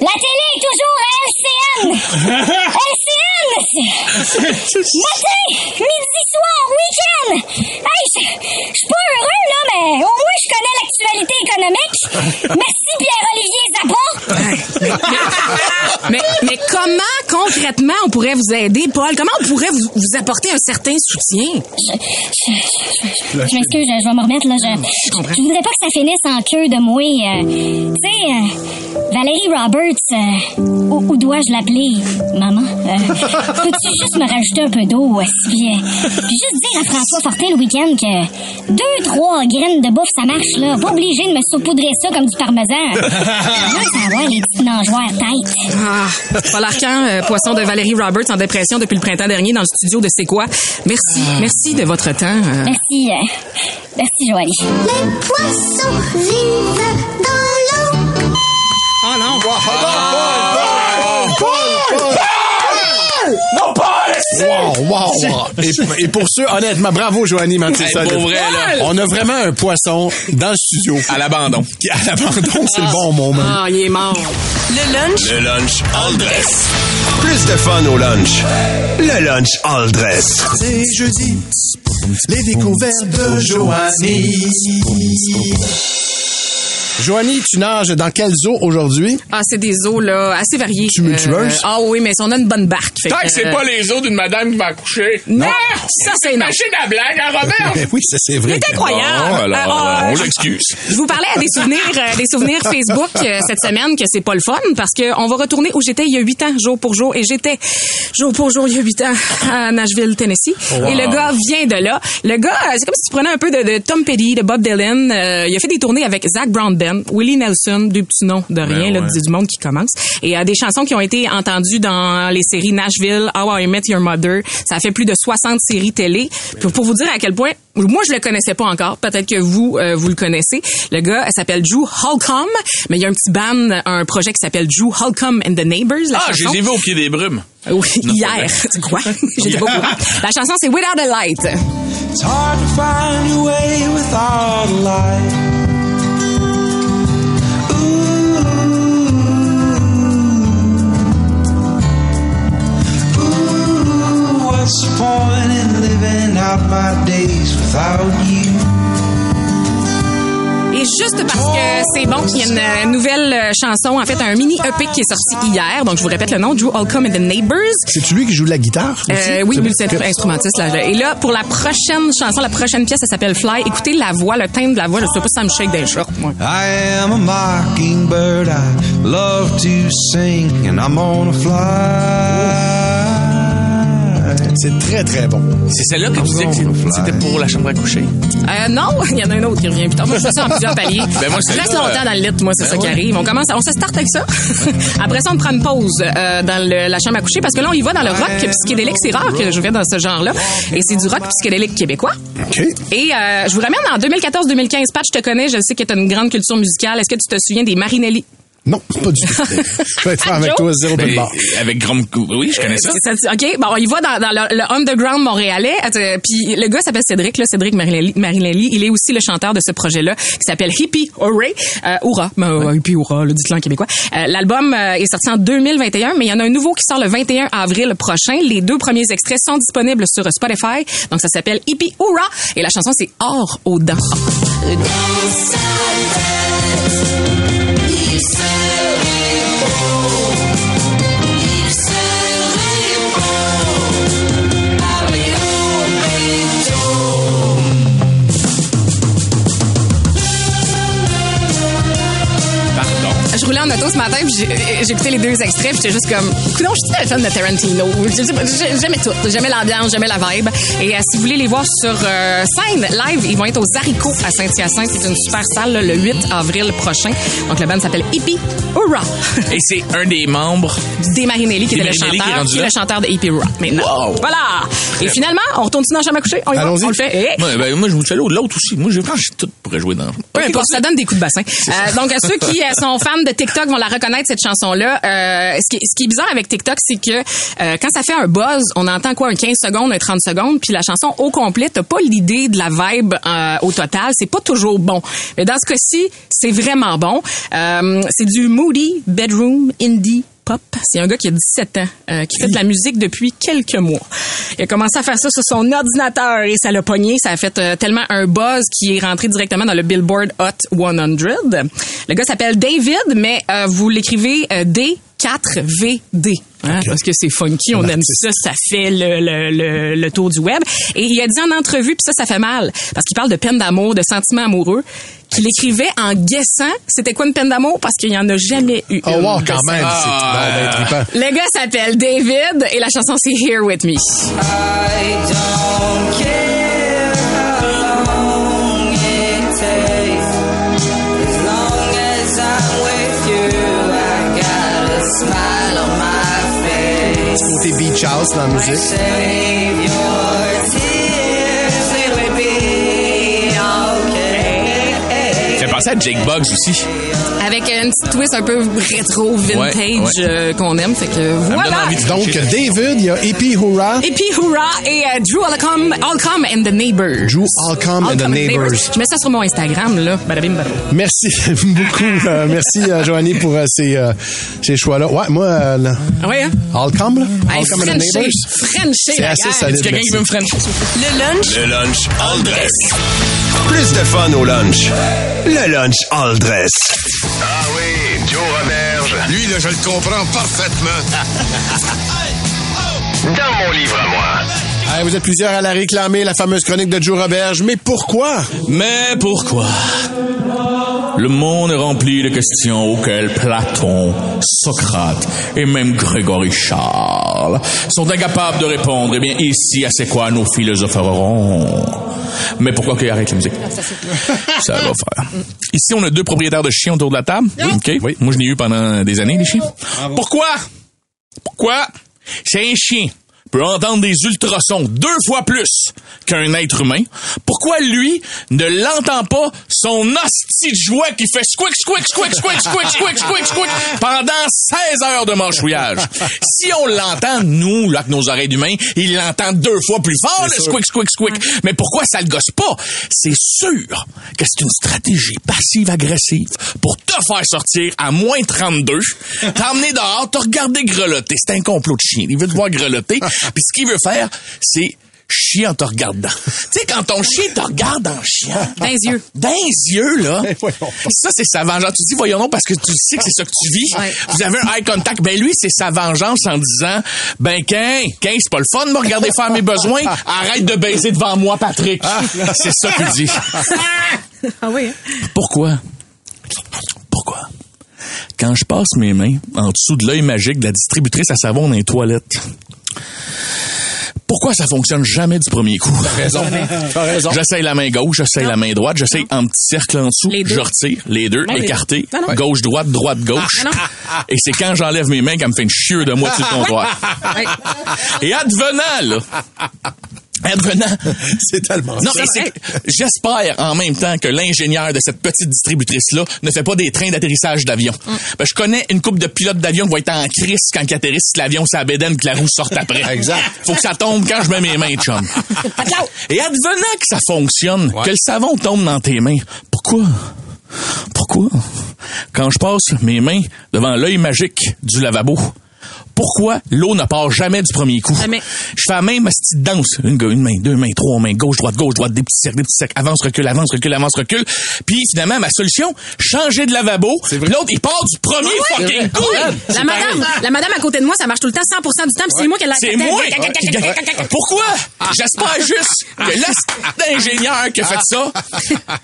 la télé est toujours à LCN. LCN, c'est matin, midi, soir, week-end. Hey, je je suis pas heureux, là, mais au moins je connais l'actualité économique. Merci Pierre-Olivier Zappa. mais, mais comment concrètement on pourrait vous aider, Paul? Comment on pourrait vous, vous apporter un certain soutien? Je m'excuse, je vais me remettre, là. Je, je voudrais pas que ça finisse en queue de moi. euh, tu sais, euh, Valérie Roberts, euh, où, où dois-je l'appeler? Maman? Euh, Peux-tu juste me rajouter un peu d'eau? euh, puis, puis juste dire à François Fortin le week-end que deux, trois graines de bouffe, ça marche, là. Pas obligé de me saupoudrer ça comme du parmesan. Là, ça va les petites nageoires tête. Ah, Paul Arcan, poisson de Valérie Roberts en dépression depuis le printemps dernier dans le studio de C'est quoi? Merci, merci de votre temps. euh. Merci, euh, merci, Joanie. Les poissons vivent dans l'eau. Oh non! Non, pas! Wow, wow, wow. Et, et pour ceux, honnêtement, bravo, Joanie, c'est Hey, vrai, là. On a vraiment un poisson dans le studio. À l'abandon. À l'abandon, c'est le bon mot, man. Ah, il est mort. Le lunch? Le lunch all dress. Plus de fun au lunch. Le lunch all dress. C'est jeudi, les découvertes de Joanie. Joanie, tu nages dans quel zoo aujourd'hui? Ah, c'est des eaux, là, assez variées. Tumultueuses? ah oui, mais on a une bonne barque. fait Tant que, que c'est euh, pas les os d'une madame qui va accoucher. Non, ça, c'est non. Machine à blague, hein, Robert? Ben oui, ça c'est vrai. C'est incroyable. Bon, alors, Euh, on euh, l'excuse. Je vous parlais à des souvenirs, euh, des souvenirs Facebook euh, cette semaine que c'est pas le fun parce que on va retourner où j'étais il y a huit ans, jour pour jour, et j'étais jour pour jour il y a huit ans à Nashville, Tennessee. Wow. Et le gars vient de là. Le gars, c'est comme si tu prenais un peu de, de Tom Petty, de Bob Dylan. Euh, il a fait des tournées avec Zach Brown Willie Nelson, deux petits noms de rien, là, ouais. du, du monde qui commence. Et euh, des chansons qui ont été entendues dans les séries Nashville, How I Met Your Mother. Ça a fait plus de 60 séries télé. Pour, pour vous dire à quel point, moi je le connaissais pas encore. Peut-être que vous, euh, vous le connaissez. Le gars elle s'appelle Drew Holcomb, mais il y a un petit band, un projet qui s'appelle Drew Holcomb and the Neighbors. La Ah, je chanson. les ai vus au pied des brumes. Oui, Non, hier. quoi? J'étais pas au courant. La chanson, c'est Without a Light. It's hard to find your way without a light. Et juste parce que c'est bon qu'il y ait une euh, nouvelle euh, chanson, en fait, un mini EP qui est sorti hier. Donc, je vous répète le nom, Drew Holcomb and the Neighbors. C'est-tu lui qui joue de la guitare? aussi? Euh, oui, C'est- multi-instrumentiste. Là. Et là, pour la prochaine chanson, la prochaine pièce, ça s'appelle Fly. Écoutez la voix, le timbre de la voix. Je sais pas si ça me shake des shorts, moi. I am a mockingbird. I love to sing, and I'm on a fly. C'est très, très bon. C'est celle-là que tu disais que c'était pour la chambre à coucher. Euh, non, il y en a un autre qui revient plus tard. Moi, je fais ça en plusieurs paliers. Ben, moi, je reste là, longtemps dans le lit, moi, c'est ben ça qui arrive. On commence, on se start avec ça. Après ça, on prend une pause euh, dans le- la chambre à coucher parce que là, on y va dans le rock psychédélique. C'est rare que je vais dans ce genre-là. Et c'est du rock psychédélique québécois. OK. Et euh, je vous ramène en 2014-2015. Pat, je te connais, je sais que tu as une grande culture musicale. Est-ce que tu te souviens des Marinelli? Non, pas du tout. Je vais être avec toi, zéro de Ben, barre. avec Grom... Oui, je connais ça. C'est ça, OK, bon, il va dans, dans le, le underground montréalais. Puis le gars s'appelle Cédric, là, Cédric Marinelli. Il est aussi le chanteur de ce projet-là qui s'appelle Hippie Hooray. Euh, Hurrah. Ben, euh, Hippie Hurrah, le dites-le en québécois. Euh, L'album euh, est sorti en 2021, mais il y en a un nouveau qui sort le 21 avril prochain. Les deux premiers extraits sont disponibles sur Spotify. Donc ça s'appelle Hippie Hurrah. Et la chanson, c'est Or aux dents. say en auto ce matin, puis j'ai écouté les deux extraits, puis j'étais juste comme, non, je suis le film de Tarantino. Je J'aimais tout, j'aimais l'ambiance, j'aimais la vibe. Et euh, si vous voulez les voir sur euh, scène live, ils vont être aux Haricots à Saint-Hyacinthe. C'est une super salle là, le 8 avril prochain. Donc le band s'appelle Hippie Hurrah. Et c'est un des membres. Des Marinelli qui était le qui chanteur, rendu qui est le chanteur de Hippie Hurrah. Maintenant, Wow. voilà. Et finalement, on retourne-tu dans la chambre à coucher? On y va, on le fait. Ouais, ben, moi, je vous fais l'autre aussi. Moi, j'ai franchement tout pourrait jouer dans. Peu importe, ça donne des coups de bassin. Euh, donc, à ceux qui sont fans de TikTok vont la reconnaître, cette chanson-là. Euh, ce, qui, ce qui est bizarre avec TikTok, c'est que euh, quand ça fait un buzz, on entend quoi, un 15 secondes, un 30 secondes, puis la chanson au complet, t'as pas l'idée de la vibe euh, au total. C'est pas toujours bon. Mais dans ce cas-ci, c'est vraiment bon. Euh, c'est du moody, bedroom, indie, Pop. C'est un gars qui a 17 ans, euh, qui fait de la musique depuis quelques mois. Il a commencé à faire ça sur son ordinateur et ça l'a pogné. Ça a fait euh, tellement un buzz qui est rentré directement dans le Billboard Hot 100. Le gars s'appelle David, mais euh, vous l'écrivez euh, D4VD. hein, Parce que c'est funky, on aime ça, ça fait le, le, le, le tour du web. Et il a dit en entrevue, puis ça, ça fait mal, parce qu'il parle de peine d'amour, de sentiments amoureux, qu'il écrivait en guessant c'était quoi une peine d'amour, parce qu'il n'y en a jamais eu. Oh wow, quand même, c'est bon, ben, trippant. Le gars s'appelle David et la chanson c'est Here With Me. I don't house dans la musique. Save your tears, it will be okay. Ça fait penser à Jake Bugs aussi. Avec un petit twist un peu rétro, vintage Ouais, ouais. euh, qu'on aime. Fait que voilà. envie de Donc, David, il y a E.P. Hoorah. Et Hoorah et euh, Drew Allcom, Allcom and the Neighbors. Drew Allcom and the Allcom Neighbors. Je mets ça sur mon Instagram, là. Badabim, badabim. Merci beaucoup. euh, merci, euh, Joanie, pour euh, ces, ces choix-là. Ouais, moi, euh, là, Ah ouais, hein? Allcom, là? Hey, Allcom and the Neighbors? C'est assez gang. solide. Quelqu'un qui veut me? Le lunch? Le lunch all dress. Plus de fun au lunch. Le lunch all dress. Ah oui, Joe Roberge. Lui, là, je le comprends parfaitement. Dans mon livre à moi. Hey, vous êtes plusieurs à la réclamer, la fameuse chronique de Joe Roberge. Mais pourquoi? Mais pourquoi? Le monde est rempli de questions auxquelles Platon, Socrate et même Grégory Charles sont incapables de répondre. Eh bien, ici, à c'est quoi nos philosopheront Mais pourquoi qu'il arrête la musique? Ça va faire. Ici, on a deux propriétaires de chiens autour de la table. OK. Moi, je n'ai eu pendant des années, des chiens. Pourquoi? Pourquoi? C'est un chien peut entendre des ultrasons deux fois plus qu'un être humain. Pourquoi lui ne l'entend pas son hostie de jouet qui fait squick, squick, squick, squick, squick, squick, squick, squick pendant 16 heures de manchouillage? Si on l'entend, nous, là, avec nos oreilles d'humain, il l'entend deux fois plus fort, le squick, squick, squick. Mais pourquoi ça le gosse pas? C'est sûr que c'est une stratégie passive-agressive pour te faire sortir à moins 32, t'emmener dehors, te regarder grelotter. C'est un complot de chien. Il veut te voir grelotter. Puis ce qu'il veut faire, c'est chier en te regardant. tu sais, quand ton chien te regarde en chiant. Dans les yeux. Dans les yeux, là. ça, c'est sa vengeance. Tu dis, voyons non, parce que tu sais que c'est ça que tu vis. Ouais. Vous avez un eye contact. Ben, lui, c'est sa vengeance en disant, ben, Quin, Quin, c'est pas le fun de me regarder faire mes besoins. Arrête de baiser devant moi, Patrick. c'est ça qu'il dit. Ah oui, hein? Pourquoi? Pourquoi? Quand je passe mes mains en dessous de l'œil magique de la distributrice à savon dans les toilettes, pourquoi ça fonctionne jamais du premier coup? T'as raison. T'as raison. J'essaye la main gauche, j'essaye la main droite, j'essaye en petit cercle en dessous, je retire, les deux, Non, non. gauche, droite, droite, gauche. Ah, non. Et c'est quand j'enlève mes mains qu'elle me fait une chieur de moi sur le comptoir. Et advenant, là, advenant, C'est tellement non, j'espère en même temps que l'ingénieur de cette petite distributrice-là ne fait pas des trains d'atterrissage d'avion. Ben, je connais une coupe de pilotes d'avion qui va être en crise quand ils atterrissent l'avion ça bédaine que la roue sorte après. Exact. Faut que ça tombe quand je mets mes mains, chum. Et advenant que ça fonctionne, que le savon tombe dans tes mains, pourquoi? Pourquoi? Quand je passe mes mains devant l'œil magique du lavabo, pourquoi l'eau ne part jamais du premier coup? Jamais. Je fais la même petite danse. Une, une main, deux mains, trois mains, gauche, droite, gauche, droite, des petits cercles, des petits cercles, avance, recule, avance, recule, avance, recule. Puis finalement, ma solution, changer de lavabo. L'autre, il part du premier fucking coup. La madame, la madame à côté de moi, ça marche tout le temps 100% du temps, c'est moi qui la C'est moi. Pourquoi? J'espère juste que l'ingénieur qui a fait ça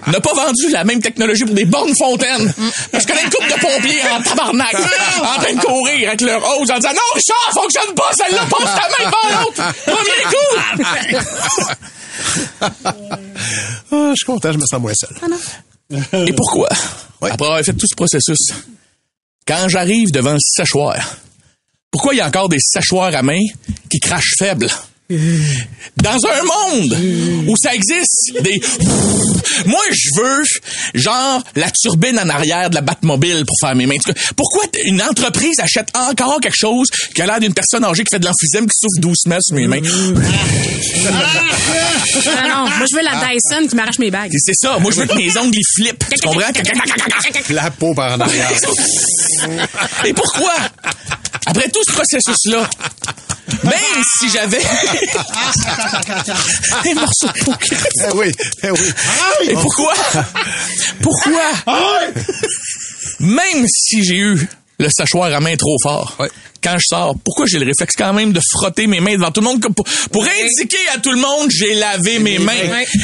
n'a pas vendu la même technologie pour des bornes fontaines. Parce que là, une couple de pompiers en tabarnak, en train de courir avec leur hose en disant non, Richard, fonctionne pas, celle-là, passe ta main devant l'autre. Premier coup. Ah, je suis content, je me sens moins seul. Et pourquoi? Après avoir fait tout ce processus, quand j'arrive devant le séchoir, pourquoi il y a encore des séchoirs à main qui crachent faible? Dans un monde où ça existe, des... Moi, je veux, genre, la turbine en arrière de la Batmobile pour faire mes mains. Pourquoi une entreprise achète encore quelque chose qui a l'air d'une personne âgée qui fait de l'emphysème qui souffle doucement sur mes mains? Ah non, moi je veux la Dyson qui m'arrache mes bagues. C'est ça. Moi, je veux que mes ongles, ils flippent. Tu comprends? La peau par en arrière. Et pourquoi? Après tout ce processus-là, même si j'avais un morceau de peau qui reste- Eh oui, eh oui. Et pourquoi? Pourquoi? Même si j'ai eu le séchoir à main trop fort, quand je sors, pourquoi j'ai le réflexe quand même de frotter mes mains devant tout le monde? Comme pour, pour indiquer à tout le monde que j'ai lavé mes mains.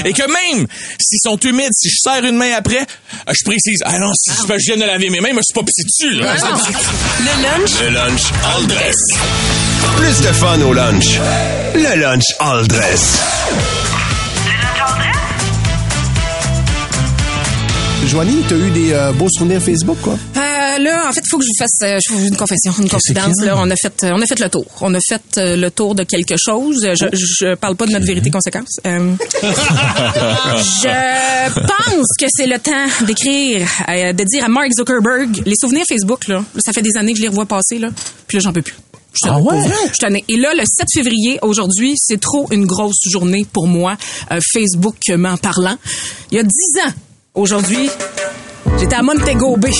Et que même s'ils sont humides, si je serre une main après, euh, je précise, ah non, si je viens de laver mes mains, mais c'est pas pissé dessus, là. Le lunch, Le lunch all dress. Plus de fun au lunch. Le lunch all dress. Joanie, t'as eu des euh, beaux souvenirs Facebook, quoi? Euh, là, en fait, il faut que je vous fasse euh, je vous- une confession, une confidence. Là, on a fait, euh, on a fait le tour. On a fait le tour de quelque chose. Je, je parle pas de notre vérité conséquence. Euh, je pense que c'est le temps d'écrire, euh, de dire à Mark Zuckerberg, les souvenirs Facebook là, ça fait des années que je les revois passer là, puis là j'en peux plus. Je Ah ouais? Je. Et là, le 7 février, aujourd'hui, c'est trop une grosse journée pour moi, euh, Facebookment parlant. Il y a 10 ans, aujourd'hui, j'étais à Montego Bay.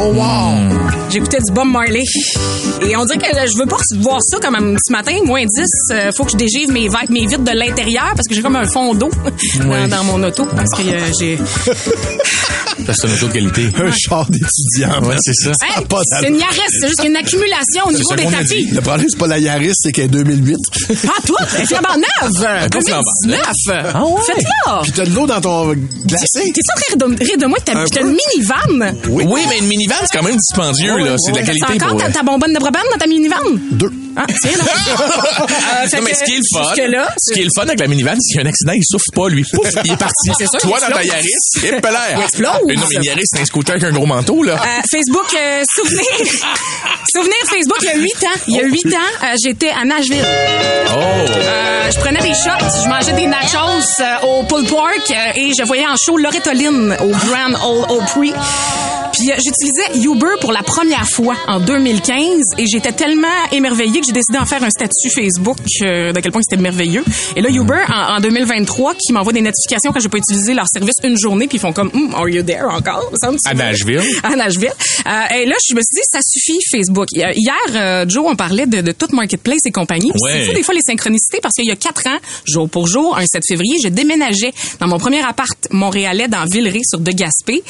Oh wow! J'écoutais du Bob Marley. Et on dirait que je veux pas voir ça comme ce matin, moins 10. euh, faut que je dégive mes, vagues, mes vitres de l'intérieur parce que j'ai comme un fond d'eau dans, mon auto. Parce que euh, j'ai... Parce que c'est une auto de qualité. Un char d'étudiant. Ouais, c'est ça. Hey, c'est une Yaris, c'est juste une accumulation au niveau des tapis. Le problème, c'est pas la Yaris, c'est qu'elle est 2008. Ah, toi, elle est flambant neuve! pas flambant 2019! Ah ouais? Faites-la! Puis t'as de l'eau dans ton glacé. T'es en train de rire de moi que t'as peu. une minivan? Oui. mais une minivan, c'est quand même dispendieux, là. C'est de la qualité T'as encore pour. ta, ta bonbonne de propane dans ta minivan? Deux. Ah, tiens, là. Euh, non, mais ce qui est le fun, ce qui est le fun avec la minivan, c'est qu'il y a un accident, il souffle pas, lui. Pouf, il est parti. C'est sûr, Toi, il dans ta. Yaris, et pelaire. Il explose. Non, mais une Yaris, c'est un scooter avec un gros manteau, là. Euh, Facebook, euh, souvenir. souvenir Facebook, il y a huit ans. Il y a huit ans, euh, j'étais à Nashville. Oh! Je prenais des shots, je mangeais des nachos au pork euh, et je voyais en show Loretta Lynn au Grand Ole Opry. Puis euh, j'utilisais Uber pour la première fois en 2015 et j'étais tellement émerveillée que j'ai décidé d'en faire un statut Facebook euh, de quel point c'était merveilleux. Et là Uber en, en 2023 qui m'envoie des notifications quand j'ai pas utilisé leur service une journée puis ils font comme Hmm, are you there encore? Ça me À Nashville. à Nashville. Euh, et là, je me suis dit, ça suffit, Facebook. Hier, euh, Joe, on parlait de, de tout Marketplace et compagnie. Ouais. C'est fou, des fois, les synchronicités, parce qu'il y a quatre ans, jour pour jour, un 7 février, je déménageais dans mon premier appart montréalais dans Villeray, sur De Gaspé.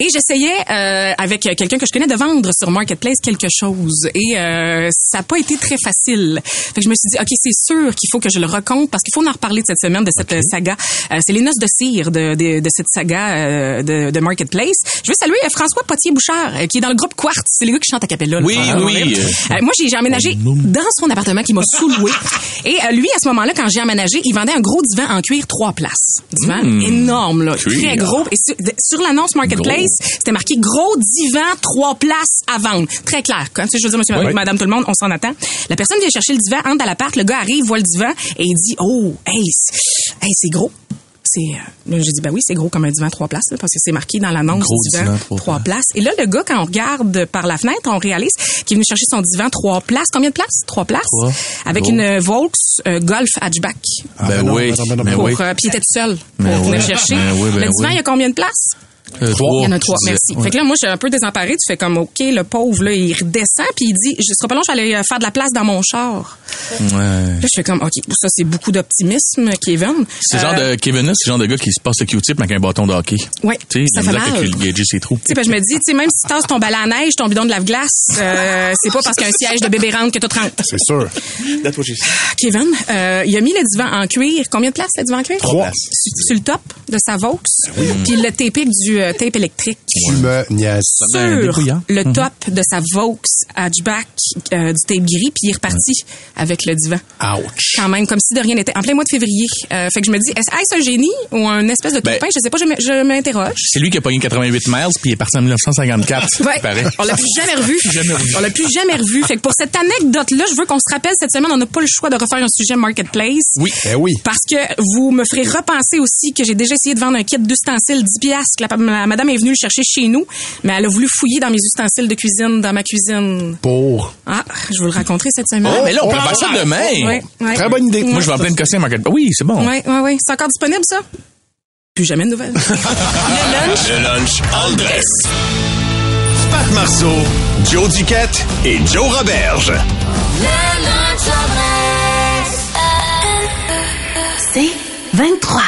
Et j'essayais, euh, avec quelqu'un que je connais, de vendre sur Marketplace quelque chose. Et euh, ça n'a pas été très facile. Fait que je me suis dit, OK, c'est sûr qu'il faut que je le raconte, parce qu'il faut en reparler de cette semaine, de cette saga. Euh, c'est les noces de cire de, de, de cette saga euh, de, de Marketplace. Je veux saluer euh, François Potier-Bouchard, euh, qui est dans le groupe Quartz. C'est le gars qui chante à Capella. là. Oui, Ah, oui. Euh, moi, j'ai emménagé dans son appartement qui m'a sous-loué. Et euh, lui, à ce moment-là, quand j'ai emménagé, il vendait un gros divan en cuir trois places. Divan Mm. énorme, là, Cuir. très gros. Et sur, l'annonce Marketplace, c'était marqué gros divan trois places à vendre. Très clair. Quand je veux dire, monsieur, Oui. madame, tout le monde, on s'en attend. La personne vient chercher le divan, entre dans l'appart, le gars arrive, voit le divan et il dit, oh, hey, c'est- hey, c'est gros. C'est, euh, là, j'ai dit, ben oui, c'est gros comme un divan trois places, là, parce que c'est marqué dans l'annonce Gros divan, divan, trois trois places. Et là, le gars, quand on regarde par la fenêtre, on réalise qu'il est venu chercher son divan trois places. Combien de places? Trois places. Trois. Avec Gros. une Volks euh, Golf hatchback. ben non, oui. ben non, ben non, Ben Pour, oui. euh, puis il était tout seul pour Ben venir oui. chercher. Ben oui, ben le divan, oui. il y a combien de places? Euh, Il y en a trois, tu disais. merci. Ouais. Fait que là, moi, je suis un peu désemparée. Tu fais comme, OK, le pauvre, là, il redescend, puis il dit, je serai pas long, je vais aller euh, faire de la place dans mon char. Ouais. Là, je fais comme, OK, ça, c'est beaucoup d'optimisme, Kevin. C'est le genre Euh, de Kevin Huss, c'est le genre de gars qui se passe le Q-tip avec un bâton de hockey. Ouais, Tu sais, ça il fait mal. gager ses trous. Tu sais, ben, je me dis, tu sais, même si tu tasses ton balai à neige, ton bidon de lave-glace, euh, c'est pas parce qu'il y a un siège de bébé rentre que tout rentre. C'est sûr. Kevin, euh, il a mis le divan en cuir. Combien de places, le divan en cuir? Trois. Sur, sur le top de sa Vaux. Puis il l'a tapé avec du euh, tape électrique. Tu me niaises. Sur le top de sa Vaux hatchback, euh, du tape gris, puis il est reparti avec le divan. Ouch. Quand même, comme si de rien n'était. En plein mois de février. Euh, fait que je me dis, est-ce un génie ou un espèce de Ben, copain? Je sais pas, je m'interroge. C'est lui qui a pogné 88 miles puis il est parti en 1954. Ouais. On l'a plus jamais revu. Jamais revu. On l'a plus jamais revu. Fait que pour cette anecdote-là, je veux qu'on se rappelle cette semaine, on n'a pas le choix de refaire un sujet marketplace. Oui. Eh oui. Parce que vous me ferez repenser aussi que j'ai déjà essayé de vendre un kit d'ustensiles 10 piastres. que La, la madame est venue le chercher chez nous, mais elle a voulu fouiller dans mes ustensiles de cuisine, dans ma cuisine. Pour? Ah, je vous le raconterai cette semaine. Oh, mais là, on peut faire ça demain. Ouais, ouais. Très bonne idée. Moi, je vais en plein de casser un market. Oui, c'est bon. Ouais, ouais, ouais. C'est encore disponible, ça? Plus jamais de nouvelles. Le lunch? Aldress. Pat Marceau, Joe Duquette et Joe Roberge. C'est 23.